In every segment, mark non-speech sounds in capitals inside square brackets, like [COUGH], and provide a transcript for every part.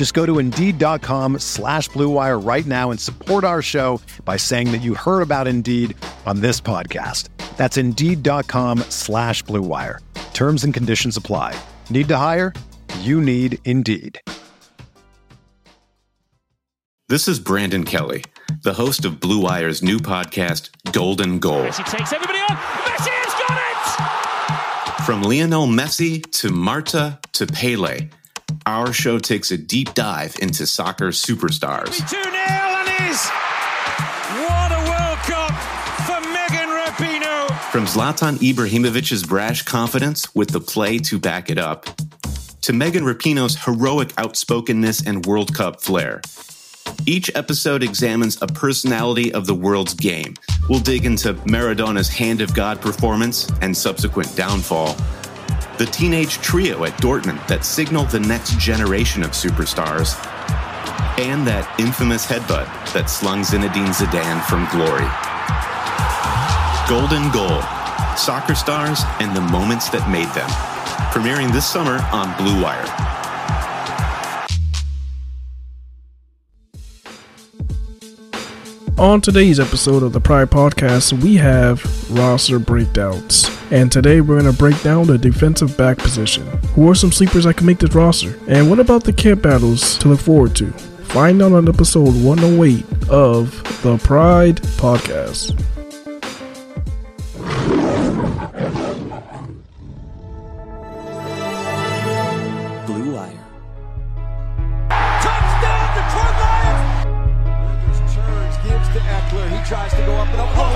Just go to Indeed.com slash BlueWire right now and support our show by saying that you heard about Indeed on this podcast. That's Indeed.com slash BlueWire. Terms and conditions apply. Need to hire? You need Indeed. This is Brandon Kelly, the host of Blue Wire's new podcast, Golden Goal. Messi takes everybody on. Messi has got it! From Lionel Messi to Marta to Pele, our show takes a deep dive into soccer superstars. 2 0 and is. What a World Cup for Megan Rapinoe. From Zlatan Ibrahimovic's brash confidence with the play to back it up, to Megan Rapinoe's heroic outspokenness and World Cup flair. Each episode examines a personality of the world's game. We'll dig into Maradona's Hand of God performance and subsequent downfall, the teenage trio at Dortmund that signaled the next generation of superstars, and that infamous headbutt that slung Zinedine Zidane from glory. Golden Goal Soccer Stars and the Moments That Made Them. Premiering this summer on Blue Wire. On today's episode of the Pride Podcast, we have roster breakdowns. And today we're going to break down the defensive back position. Who are some sleepers that can make this roster? And what about the camp battles to look forward to? Find out on episode 108 of the Pride Podcast. Tries to go up and up. Oh,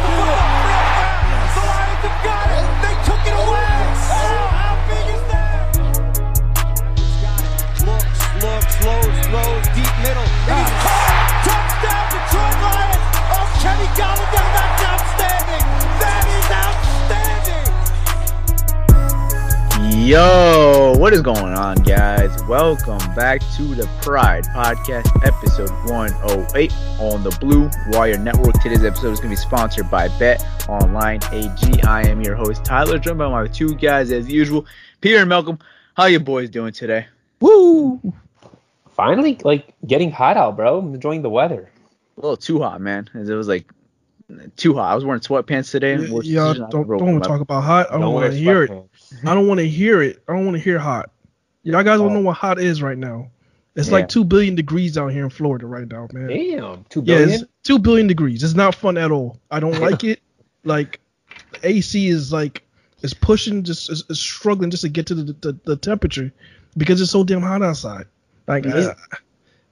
The Lions have got it! They took it away! Oh, how big is that? Looks, looks, slows, throws, deep middle. And he's caught! Touchdown, Detroit Lions! Oh, Kenny Golladay, that's outstanding! That is outstanding! Yo, what is going on, guys? Welcome back to the Pride Podcast, episode 108 on the Blue Wire Network. Today's episode is going to be sponsored by Bet Online AG. I am your host, Tyler, joined by my two guys as usual, Peter and Malcolm. How you boys doing today? Woo! Finally, like getting hot out, bro. I'm enjoying the weather. A little too hot, man. It was like too hot. I was wearing sweatpants today. Yeah, Worst y'all don't, don't made. want to talk about hot. I don't, Don't want to hear it. I don't want to hear it. I don't want to hear hot. Y'all guys don't know what hot is right now. It's Yeah. like two billion degrees out here in Florida right now, man. Damn, two Yeah, it's two billion degrees. It's not fun at all. I don't [LAUGHS] like it. Like the AC is like is pushing, just is, is struggling just to get to the, the, the temperature because it's so damn hot outside. Like This- I,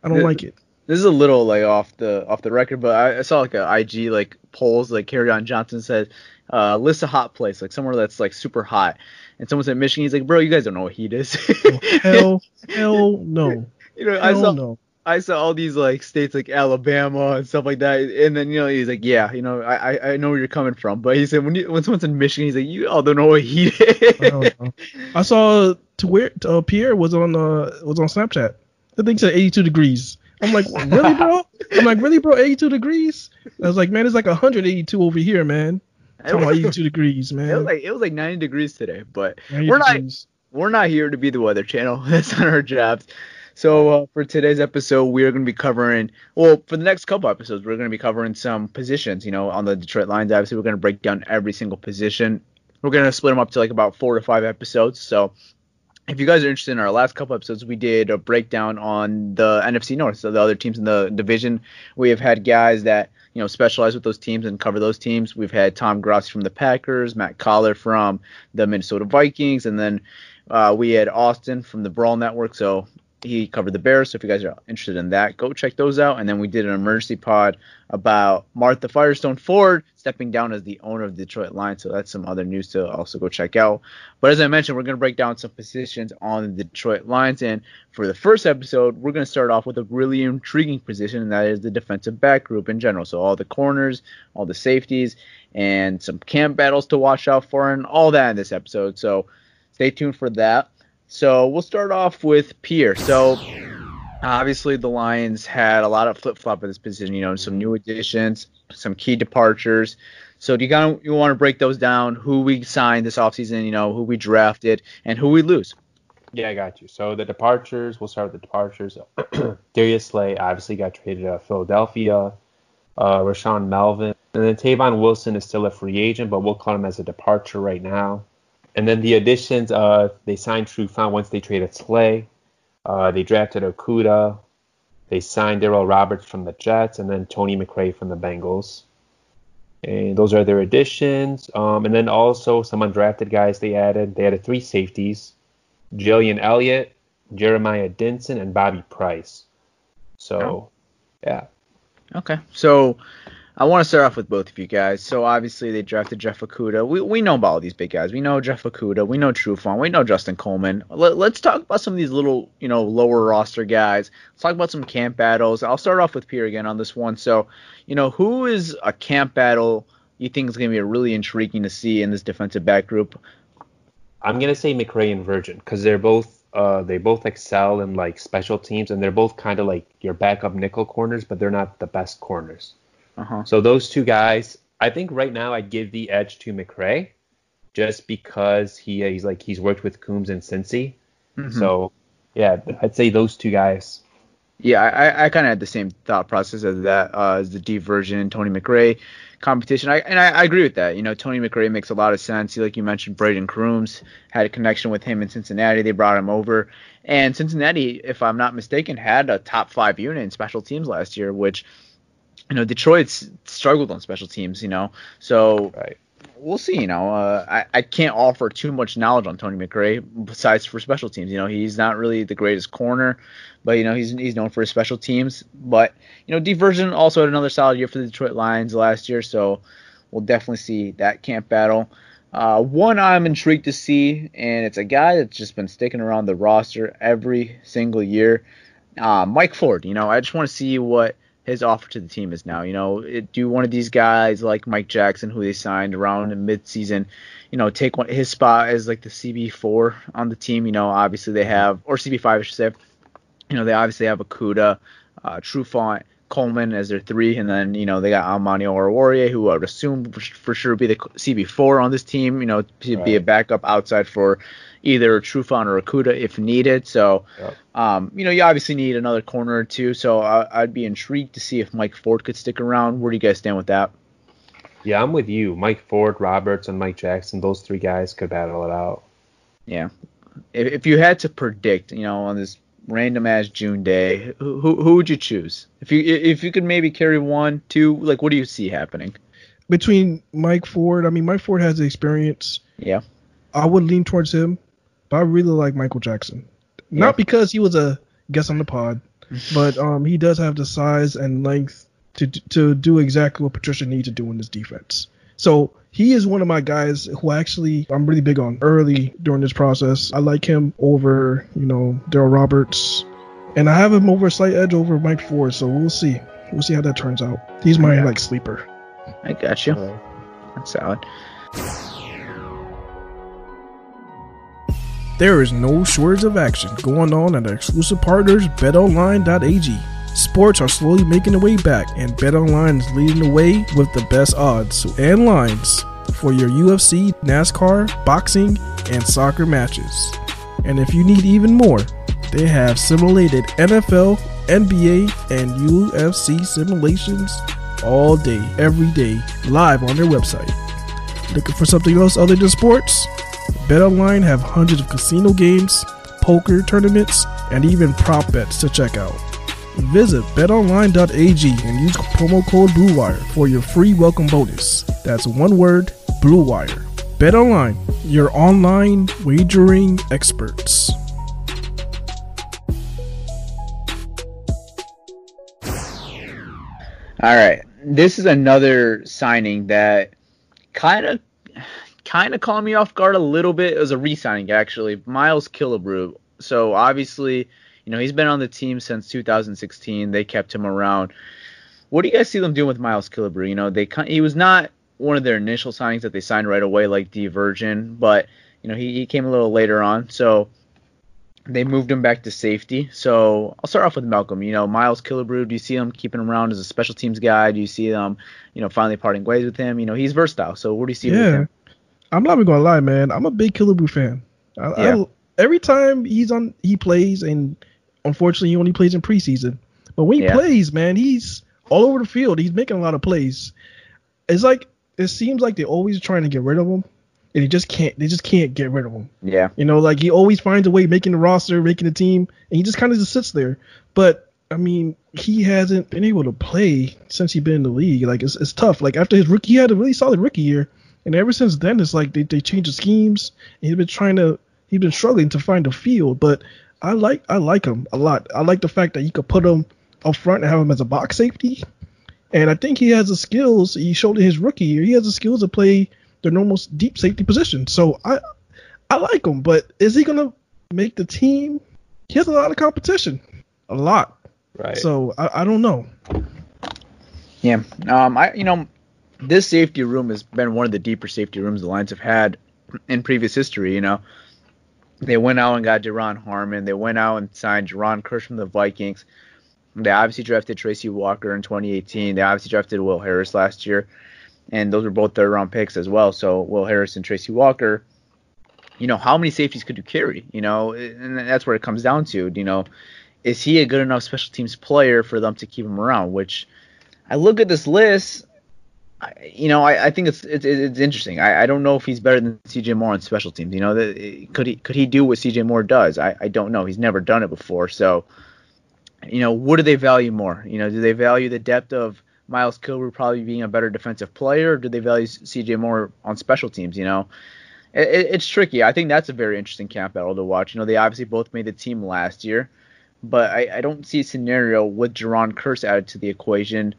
I don't this- like it. This is a little like off the off the record, but I, I saw like a IG like polls like Kerryon Johnson said, uh, list a hot place like somewhere that's like super hot, and someone said Michigan. He's like, bro, you guys don't know what heat is. Hell, [LAUGHS] hell no. you know, I saw no. I saw all these like states like Alabama and stuff like that, and then you know he's like, yeah, you know, I I, I know where you're coming from, but he said when you when someone's in Michigan, he's like, you all don't know what heat is. Hell no. I saw to where uh, Pierre was on uh was on Snapchat. The thing said 82 degrees. I'm like, really, bro? I'm like, really, bro? 82 degrees? I was like, man, it's like 182 over here, man. Talking about 82 degrees, It was man. like it was like 90 degrees today, but we're not degrees. we're not here to be the weather channel. [LAUGHS] That's not our jobs. So uh, for today's episode, we are going to be covering. Well, for the next couple episodes, we're going to be covering some positions. You know, on the Detroit Lions. Obviously, we're going to break down every single position. We're going to split them up to like about four to five episodes. So if you guys are interested in our last couple episodes, we did a breakdown on the NFC North, so the other teams in the division. We have had guys that you know specialize with those teams and cover those teams. We've had Tom Grossi from the Packers, Matt Collar from the Minnesota Vikings, and then uh, we had Austin from the Brawl Network. So he covered the Bears. So if you guys are interested in that, go check those out. And then we did an emergency pod about Martha Firestone Ford stepping down as the owner of the Detroit Lions. So that's some other news to also go check out. But as I mentioned, we're going to break down some positions on the Detroit Lions. And for the first episode, we're going to start off with a really intriguing position, and that is the defensive back group in general. So all the corners, all the safeties, and some camp battles to watch out for, and all that in this episode. So stay tuned for that. So we'll start off with Pierre. So obviously the Lions had a lot of flip flop at this position. You know, some new additions, some key departures. So do you kind you want to break those down? Who we signed this offseason, you know, who we drafted, and who we lose. Yeah, I got you. So the departures, we'll start with the departures. [CLEARS THROAT] Darius Slay obviously got traded to Philadelphia. Uh, Rashaan Melvin, and then Tavon Wilson is still a free agent, but we'll call him as a departure right now. And then the additions, uh, they signed True Trufant once they traded Slay. Uh, they drafted Okudah. They signed Darryl Roberts from the Jets, and then Tony McRae from the Bengals. And those are their additions. Um, and then also some undrafted guys they added. They added three safeties: Jalen Elliott, Jeremiah Dinson, and Bobby Price. So, Oh. yeah. Okay. So I want to start off with both of you guys. So obviously they drafted Jeff Okudah. We, we know about all these big guys. We know Jeff Okudah. We know Trufant. We know Justin Coleman. Let, let's talk about some of these little, you know, lower roster guys. Let's talk about some camp battles. I'll start off with Pierre again on this one. So, you know, who is a camp battle you think is going to be really intriguing to see in this defensive back group? I'm gonna say McRae and Virgin because they're both uh, they both excel in like special teams and they're both kind of like your backup nickel corners, but they're not the best corners. Uh-huh. So those two guys, I think right now I'd give the edge to McRae, just because he he's like he's worked with Coombs and Cincy. Mhm. So yeah, I'd say those two guys. Yeah, I, I kind of had the same thought process as that uh, as the Dee Virgin and Tony McRae competition. I and I, I agree with that. You know, Tony McRae makes a lot of sense. Like you mentioned, Brayden Coombs had a connection with him in Cincinnati. They brought him over, and Cincinnati, if I'm not mistaken, had a top five unit in special teams last year, which you know Detroit's struggled on special teams. You know, so Right. we'll see. You know, uh, I I can't offer too much knowledge on Tony McRae besides for special teams. You know, he's not really the greatest corner, but you know he's he's known for his special teams. But you know, Dee Virgin also had another solid year for the Detroit Lions last year, so we'll definitely see that camp battle. Uh, one I'm intrigued to see, and it's a guy that's just been sticking around the roster every single year. Uh, Mike Ford. You know, I just want to see what his offer to the team is now. You know, it, do one of these guys like Mike Jackson, who they signed around in midseason, you know, take one his spot as like the CB4 on the team. You know, obviously they have or CB5 I should say. You know, they obviously have Okudah, uh, Trufant, Coleman as their three, and then you know they got Amani Oruwariye, who I would assume for, for sure would be the CB4 on this team. You know, to be a backup outside for either Trufant or Okudah if needed. So, Yep. um, you know, you obviously need another corner or two. So I, I'd be intrigued to see if Mike Ford could stick around. Where do you guys stand with that? Yeah, I'm with you. Mike Ford, Roberts, and Mike Jackson. Those three guys could battle it out. Yeah. If, if you had to predict, you know, on this random ass June day, who, who who would you choose? If you if you could maybe carry one, two, like what do you see happening? Between Mike Ford, I mean, Mike Ford has the experience. Yeah. I would lean towards him, but I really like Michael Jackson. Yeah. Not because he was a guest on the pod, [LAUGHS] but um, he does have the size and length to to do exactly what Patricia needs to do in this defense. So he is one of my guys who actually I'm really big on early during this process. I like him over you know Darryl Roberts, and I have him over a slight edge over Mike Ford. So we'll see. We'll see how that turns out. He's my Yeah. like sleeper. I got you. That's solid. There is no shortage of action going on at our exclusive partners, betonline.ag. Sports are slowly making their way back, and BetOnline is leading the way with the best odds and lines for your UFC, NASCAR, boxing, and soccer matches. And if you need even more, they have simulated NFL, NBA, and UFC simulations all day, every day, live on their website. Looking for something else other than sports? BetOnline have hundreds of casino games, poker tournaments, and even prop bets to check out. Visit betonline.ag and use promo code BlueWire for your free welcome bonus. That's one word, BlueWire. BetOnline, your online wagering experts. All right, this is another signing that kind of kind of caught me off guard a little bit. It was a re-signing actually, Miles Killebrew. So obviously, you know he's been on the team since 2016. They kept him around. What do you guys see them doing with Miles Killebrew? You know, they he was not one of their initial signings that they signed right away, like Dee Virgin, but you know he, he came a little later on. So they moved him back to safety. So I'll start off with Malcolm. You know, Miles Killebrew, do you see him keeping him around as a special teams guy? Do you see them, you know, finally parting ways with him? You know, he's versatile. So what do you see yeah. with him? I'm not even gonna lie, man. I'm a big Killebrew fan. I, Yeah. I, every time he's on, he plays, and unfortunately, he only plays in preseason. But when he Yeah. plays, man, he's all over the field. He's making a lot of plays. It's like it seems like they're always trying to get rid of him, and he just can't. They just can't get rid of him. Yeah. You know, like he always finds a way making the roster, making the team, and he just kind of just sits there. But I mean, he hasn't been able to play since he's been in the league. Like it's, it's tough. Like after his rookie, he had a really solid rookie year, and ever since then, it's like they, they changed the schemes. And he's been trying to, he's been struggling to find a field. But I like I like him a lot. I like the fact that you could put him up front and have him as a box safety. And I think he has the skills. He showed in his rookie year. He has the skills to play the normal deep safety position. So I I like him, but is he gonna make the team? He has a lot of competition, a lot. Right. So I, I don't know. Yeah. Um, I you know, this safety room has been one of the deeper safety rooms the Lions have had in previous history. You know, they went out and got Duron Harmon. They went out and signed Jayron Kearse from the Vikings. They obviously drafted Tracy Walker in 2018. They obviously drafted Will Harris last year, and those were both third round picks as well. So Will Harris and Tracy Walker. You know, how many safeties could you carry? You know, and that's where it comes down to. You know, is he a good enough special teams player for them to keep him around? Which I look at this list. You know, I, I think it's it's, it's interesting. I, I don't know if he's better than C.J. Moore on special teams. You know, that could he could he do what C.J. Moore does? I, I don't know. He's never done it before. So, you know, what do they value more? You know, do they value the depth of Miles Killebrew probably being a better defensive player, or do they value C.J. Moore on special teams? You know, it, it, it's tricky. I think that's a very interesting camp battle to watch. You know, they obviously both made the team last year, but I, I don't see a scenario with Jayron Kearse added to the equation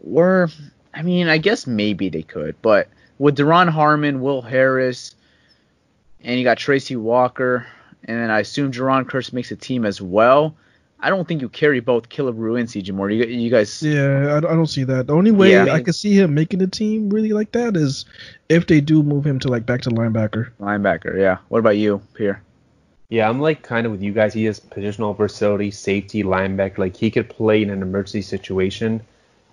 where I mean, I guess maybe they could, but with Duron Harmon, Will Harris, and you got Tracy Walker, and then I assume Jayron Kearse makes a team as well. I don't think you carry both Killebrew and CJ Moore. You, you guys, Yeah, I, I don't see that. The only way Yeah. I could see him making a team really like that is if they do move him to like back to linebacker. linebacker, yeah. What about you, Pierre? Yeah, I'm like kind of with you guys. He has positional versatility, safety, linebacker. Like he could play in an emergency situation.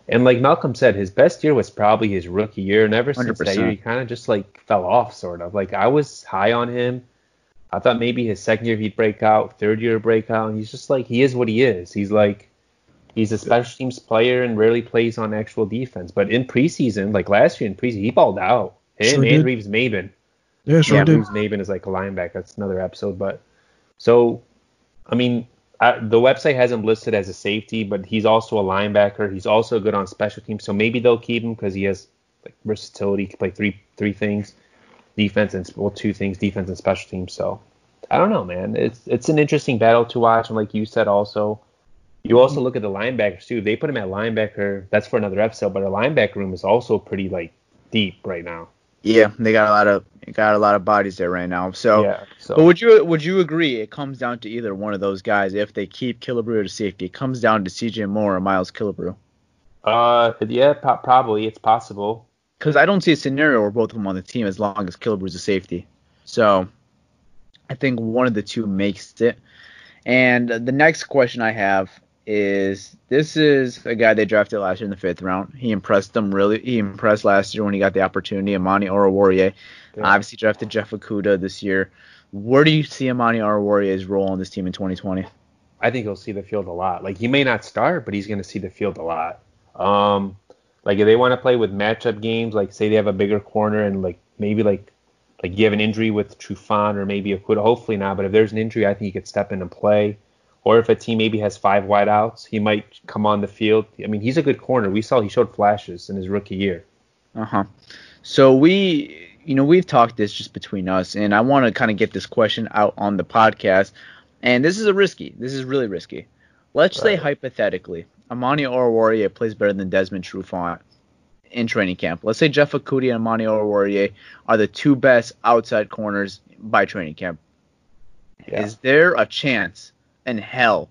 And like Malcolm said, his best year was probably his rookie year, and ever since that 100%. year, he kind of just like fell off, sort of. Like I was high on him. I thought maybe his second year he'd break out, third year break out, and he's just like he is what he is. He's like he's a special teams player and rarely plays on actual defense. But in preseason, like last year in preseason, he balled out. Him Sure and did. Reeves-Maybin. Yeah, sure Yeah, did. Reeves Maben is like a linebacker. That's another episode. But so, I mean, I, the website has him listed as a safety, but he's also a linebacker. He's also good on special teams. So maybe they'll keep him because he has like versatility. He can play three three things, defense and well two things, defense and special teams. So I don't know, man. It's it's an interesting battle to watch. And like you said, also. You also look at the linebackers too. They put him at linebacker. That's for another episode. But our linebacker room is also pretty like deep right now. Yeah, they got a lot of got a lot of bodies there right now. So, yeah. So but would you would you agree it comes down to either one of those guys if they keep Killebrew to safety? It comes down to C.J. Moore or Miles Killebrew. Uh, yeah, po- probably it's possible. because I don't see a scenario where both of them on the team as long as Killebrew's a safety. So I think one of the two makes it. And the next question I have is this is a guy they drafted last year in the fifth round. He impressed them really. He impressed last year when he got the opportunity. Amani Oruwariye Yeah. obviously drafted Jeff Okuda this year. Where do you see Amani Oruwariye's role on this team in 2020? I think he'll see the field a lot. Like he may not start, but he's going to see the field a lot. Um, like if they want to play with matchup games, like say they have a bigger corner and like maybe like like you have an injury with Trufant or maybe Okudah, hopefully not, but if there's an injury, I think he could step in and play. Or if a team maybe has five wideouts, he might come on the field. I mean, he's a good corner. We saw he showed flashes in his rookie year. Uh huh. So we, you know, we've talked this just between us, and I want to kind of get this question out on the podcast. And this is a risky. This is really risky. Let's say hypothetically, Amani Oruwariye plays better than Desmond Trufant in training camp. Let's say Jeff Okudah and Amani Oruwariye are the two best outside corners by training camp. Yeah. Is there a chance in hell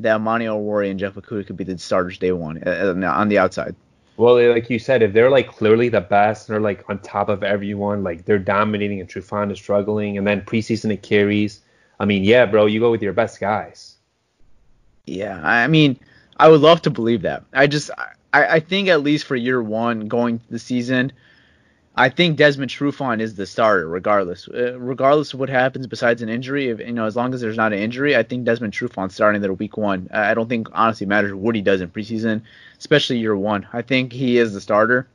that Amani Oruwariye and Jeff Okudah could be the starters day one uh, uh, on the outside? Well, like you said, if they're like clearly the best and they're like on top of everyone, like they're dominating and Trufant is struggling, and then preseason it carries. I mean, yeah, bro, you go with your best guys. Yeah, I mean, I would love to believe that. I just, I, I think at least for year one going to the season, I think Desmond Trufant is the starter regardless. Uh, regardless of what happens besides an injury, if, you know, as long as there's not an injury, I think Desmond Trufant starting there week one. I don't think honestly matters what he does in preseason, especially year one. I think he is the starter.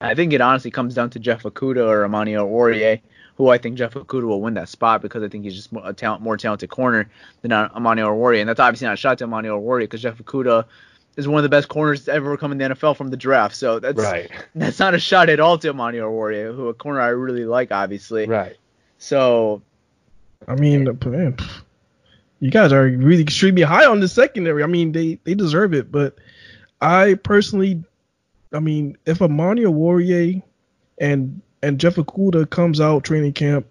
I think it honestly comes down to Jeff Okudah or Amani Oruwariye, who I think Jeff Okudah will win that spot because I think he's just a talent, more talented corner than Amani Oruwariye, and that's obviously not a shot to Amani Oruwariye because Jeff Okudah is one of the best corners to ever come in the NFL from the draft. So that's Right. [LAUGHS] that's not a shot at all to Amani Oruwariye, who a corner I really like, obviously. Right. So I mean, man, you guys are really extremely high on the secondary. I mean, they they deserve it, but I personally, I mean, if Amani Warrior and and Jeff Okudah comes out training camp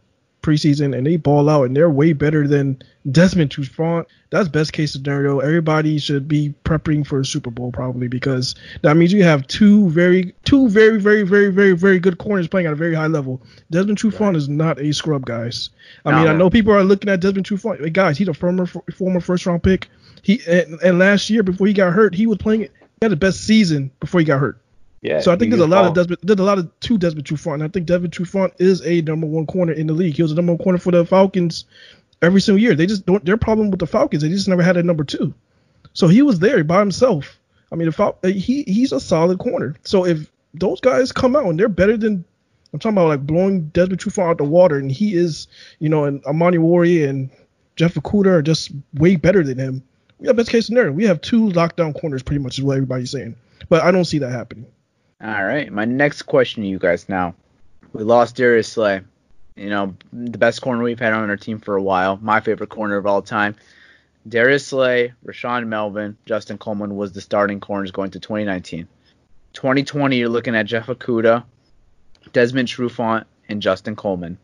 preseason and they ball out and they're way better than Desmond Trufant, that's best case scenario. Everybody should be prepping for a Super Bowl probably because that means you have two very two very very very very very good corners playing at a very high level. Desmond Trufant is not a scrub, guys. I mean, No. I know people are looking at Desmond Trufant. Guys, he's a former former first round pick. He and, and last year before he got hurt, he was playing. He had the best season before he got hurt. Yeah. So I think there's a lot of Desmond, there's a lot of two Desmond Trufant. And I think Desmond Trufant is a number one corner in the league. He was a number one corner for the Falcons every single year. They just don't. Their problem with the Falcons, they just never had a number two. So he was there by himself. I mean, the Fal- uh, he he's a solid corner. So if those guys come out and they're better than I'm talking about like blowing Desmond Trufant out the water, and he is, you know, and Amani Warrior and Jeff Okudah are just way better than him. We have best case scenario. We have two lockdown corners, pretty much is what everybody's saying. But I don't see that happening. All right, my next question to you guys now. We lost Darius Slay, you know, the best corner we've had on our team for a while, my favorite corner of all time. Darius Slay, Rashaan Melvin, Justin Coleman was the starting corners going to 2019. 2020, you're looking at Jeff Okudah, Desmond Trufant, and Justin Coleman.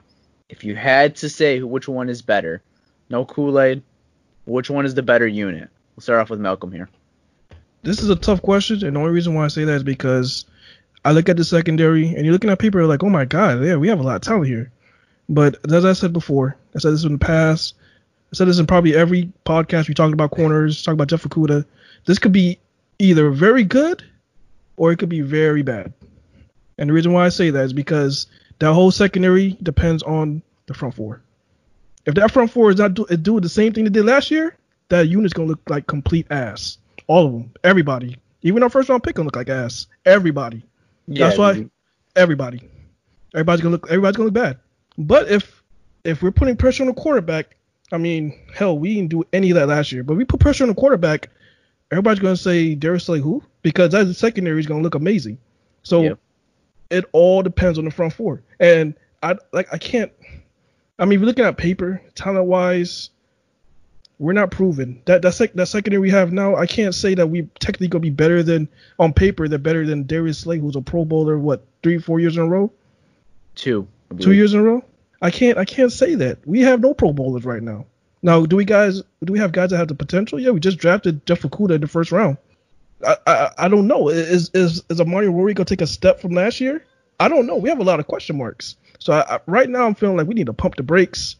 If you had to say which one is better, no Kool-Aid, which one is the better unit? We'll start off with Malcolm here. this is a tough question, and the only reason why I say that is because I look at the secondary, and you're looking at people like, oh my god, yeah, we have a lot of talent here. But as I said before, I said this in the past, I said this in probably every podcast we talked about corners, talked about Jeff Okudah. This could be either very good or it could be very bad. And the reason why I say that is because that whole secondary depends on the front four. If that front four is not do, doing the same thing they did last year, that unit's gonna look like complete ass. All of them, everybody, even our first round pick gonna look like ass. Everybody. That's why everybody, everybody's gonna look, everybody's gonna look bad. But if if we're putting pressure on the quarterback, I mean, hell, we didn't do any of that last year. But we put pressure on the quarterback, everybody's gonna say Darius Slay who? Because that secondary is gonna look amazing. So Yep. it all depends on the front four. And I like I can't. I mean, if you're looking at paper, talent wise, we're not proven that that, sec- that secondary we have now. I can't say that we technically gonna be better than on paper. They're better than Darius Slay, who's a Pro Bowler. What three, four years in a row? Two. Two years in a row? I can't. I can't say that. We have no Pro Bowlers right now. Now, do we guys? Do we have guys that have the potential? Yeah, we just drafted Jeff Okudah in the first round. I I, I don't know. Is is is Amari Rory gonna take a step from last year? I don't know. We have a lot of question marks. So I, I, right now, I'm feeling like we need to pump the brakes.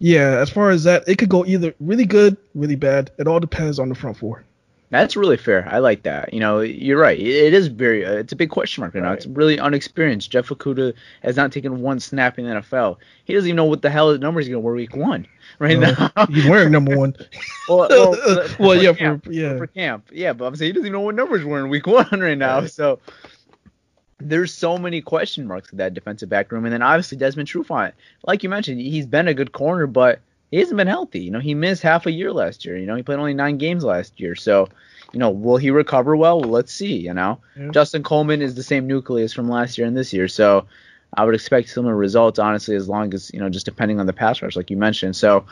Yeah, as far as that, it could go either really good, really bad. It all depends on the front four. That's really fair. I like that. You know, you're right. It it is very. Uh, it's a big question mark right now. It's really unexperienced. Jeff Okudah has not taken one snap in the NFL. He doesn't even know what the hell his numbers he's gonna wear week one right now. [LAUGHS] He's wearing number one. [LAUGHS] well, well, [LAUGHS] for- Well, for yeah, for- camp, yeah. for camp. Yeah, but I'm saying he doesn't even know what numbers we're in week one right now. Right. So there's so many question marks with that defensive back room. And then obviously Desmond Trufant, like you mentioned, he's been a good corner, but he hasn't been healthy. You know, he missed half a year last year. You know, he played only nine games last year. So, you know, will he recover well? well let's see. You know, Yeah. Justin Coleman is the same nucleus from last year and this year. So I would expect similar results, honestly, as long as, you know, just depending on the pass rush, like you mentioned. So,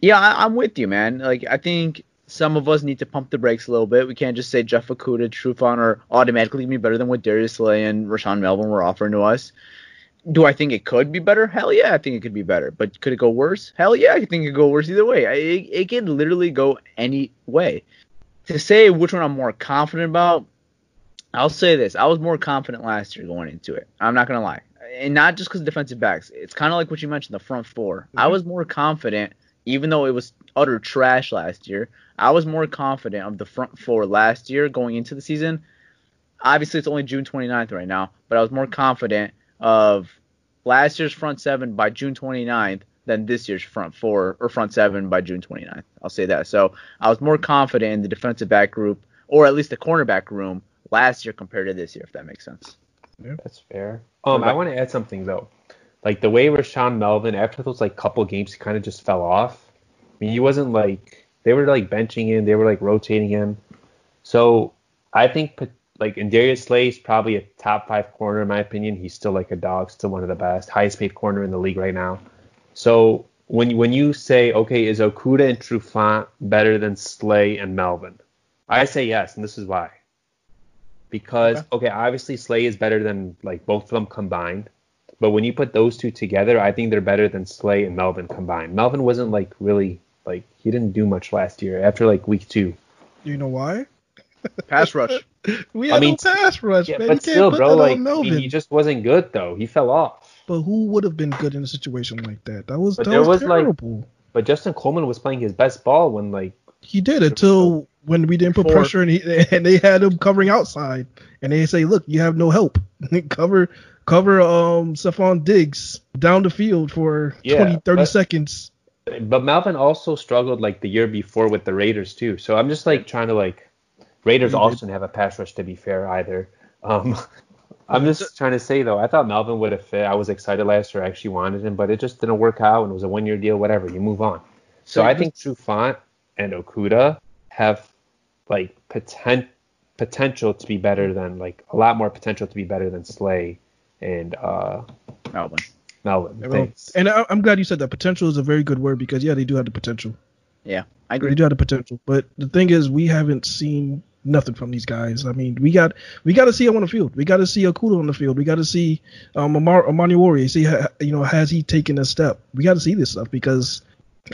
yeah, I, I'm with you, man. Like, I think some of us need to pump the brakes a little bit. We can't just say Jeff Okudah, Trufant are automatically be better than what Darius Slay and Rashaan Melvin were offering to us. Do I think it could be better? Hell yeah, I think it could be better. But could it go worse? Hell yeah, I think it could go worse either way. I, it, it can literally go any way. To say which one I'm more confident about, I'll say this: I was more confident last year going into it. I'm not gonna lie, and not just because defensive backs. It's kind of like what you mentioned, the front 4 I mm-hmm. was more confident, even though it was utter trash last year. I was more confident of the front four last year going into the season. Obviously, it's only June 29th right now, but I was more confident of last year's front seven by June 29th than this year's front four or front seven by June 29th. I'll say that. So I was more confident in the defensive back group, or at least the cornerback room, last year compared to this year, if that makes sense. That's fair. Um, I want to add something though. Like the way Rashaan Melvin, after those like couple games, he kind of just fell off. I mean, he wasn't like they were like benching him, they were like rotating him. So I think like and Darius Slay is probably a top five corner in my opinion. He's still like a dog, still one of the best, highest paid corner in the league right now. So when when you say okay, is Okudah and Trufant better than Slay and Melvin? I say yes, and this is why. Because okay, obviously Slay is better than like both of them combined. But when you put those two together, I think they're better than Slay and Melvin combined. Melvin wasn't like really like he didn't do much last year after like week two. You know why? Pass rush. [LAUGHS] We I had mean, no pass rush, Yeah, man. but you can't still, put bro, like on Melvin. he just wasn't good though. He fell off. But who would have been good in a situation like that? That was But that there was, was, like- But Justin Coleman was playing his best ball when like he did until when we didn't put Four. pressure and he [LAUGHS] and they had him covering outside and they say, look, you have no help. [LAUGHS] cover cover um Stefon Diggs down the field for Yeah, 20, 30 but- seconds. But Melvin also struggled like the year before with the Raiders too. So I'm just like trying to like Raiders He also did. didn't have a pass rush to be fair either. Um, [LAUGHS] I'm just trying to say though, I thought Melvin would have fit. I was excited last year. I actually wanted him, but it just didn't work out and it was a one year deal. Whatever, you move on. So, So I think Trufant and Okudah have like poten- potential to be better than like a lot more potential to be better than Slay and uh, Melvin. Melvin. Thanks. and I, I'm glad you said that. Potential is a very good word because yeah, they do have the potential. Yeah, I agree. They do have the potential, but the thing is, we haven't seen nothing from these guys. I mean, we got we got to see him on the field. We got to see Okudah on the field. We got to see um Amar, Amani Warrior. See, ha- you know, has he taken a step? We got to see this stuff because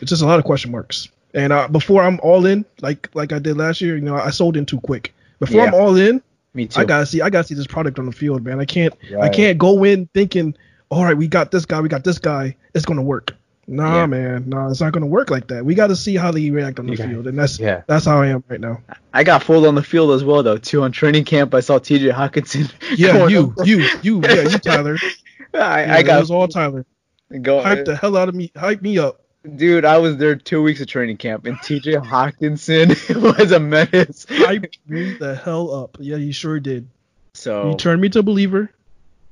it's just a lot of question marks. And uh, before I'm all in, like like I did last year, you know, I sold in too quick. Before I'm all in, Me too. I gotta see I gotta see this product on the field, man. I can't I can't go in thinking, all right, we got this guy, we got this guy, it's gonna work. Nah, Yeah. man, nah, it's not gonna work like that. We got to see how they react on the Yeah. field, and that's Yeah. that's how I am right now. I got fooled on the field as well though too. On training camp, I saw T.J. Hockenson. [LAUGHS] Yeah, you, up- you, you, yeah, you, Tyler. [LAUGHS] I, Yeah, I that got was all Tyler. go, Hype the hell out of me, hype me up. dude. I was there two weeks of training camp, and T.J. [LAUGHS] Hockenson was a menace. Hype me the hell up. Yeah, you sure did. So You turned me to a believer,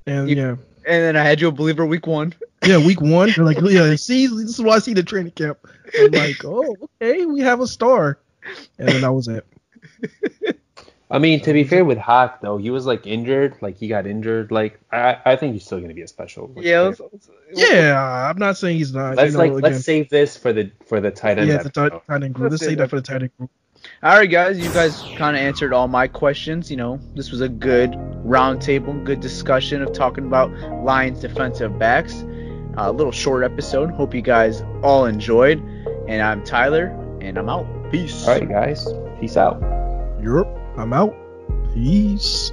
and You- yeah, and then I had you a believer week one. yeah, week one, you're like, yeah, [LAUGHS] see, this is why I see the training camp. I'm like, oh, okay, we have a star, and then that was it. I mean, to be fair with Hawk though, he was like injured, like he got injured. Like I, I think he's still gonna be a special. like, Yeah, player. let's- let's- Yeah, I'm not saying he's not. let's you know, like again, let's save this for the for the tight end. yeah, the tight, tight end group. Let's Let's say say that. that for the tight end group. All right, guys, you guys kind of answered all my questions. You know, this was a good roundtable, good discussion of talking about Lions defensive backs. A little short episode. Hope you guys all enjoyed. And I'm Tyler, and I'm out. Peace. All right, guys, peace out. Europe, I'm out. Peace.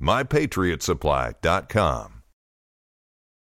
MyPatriotSupply.com.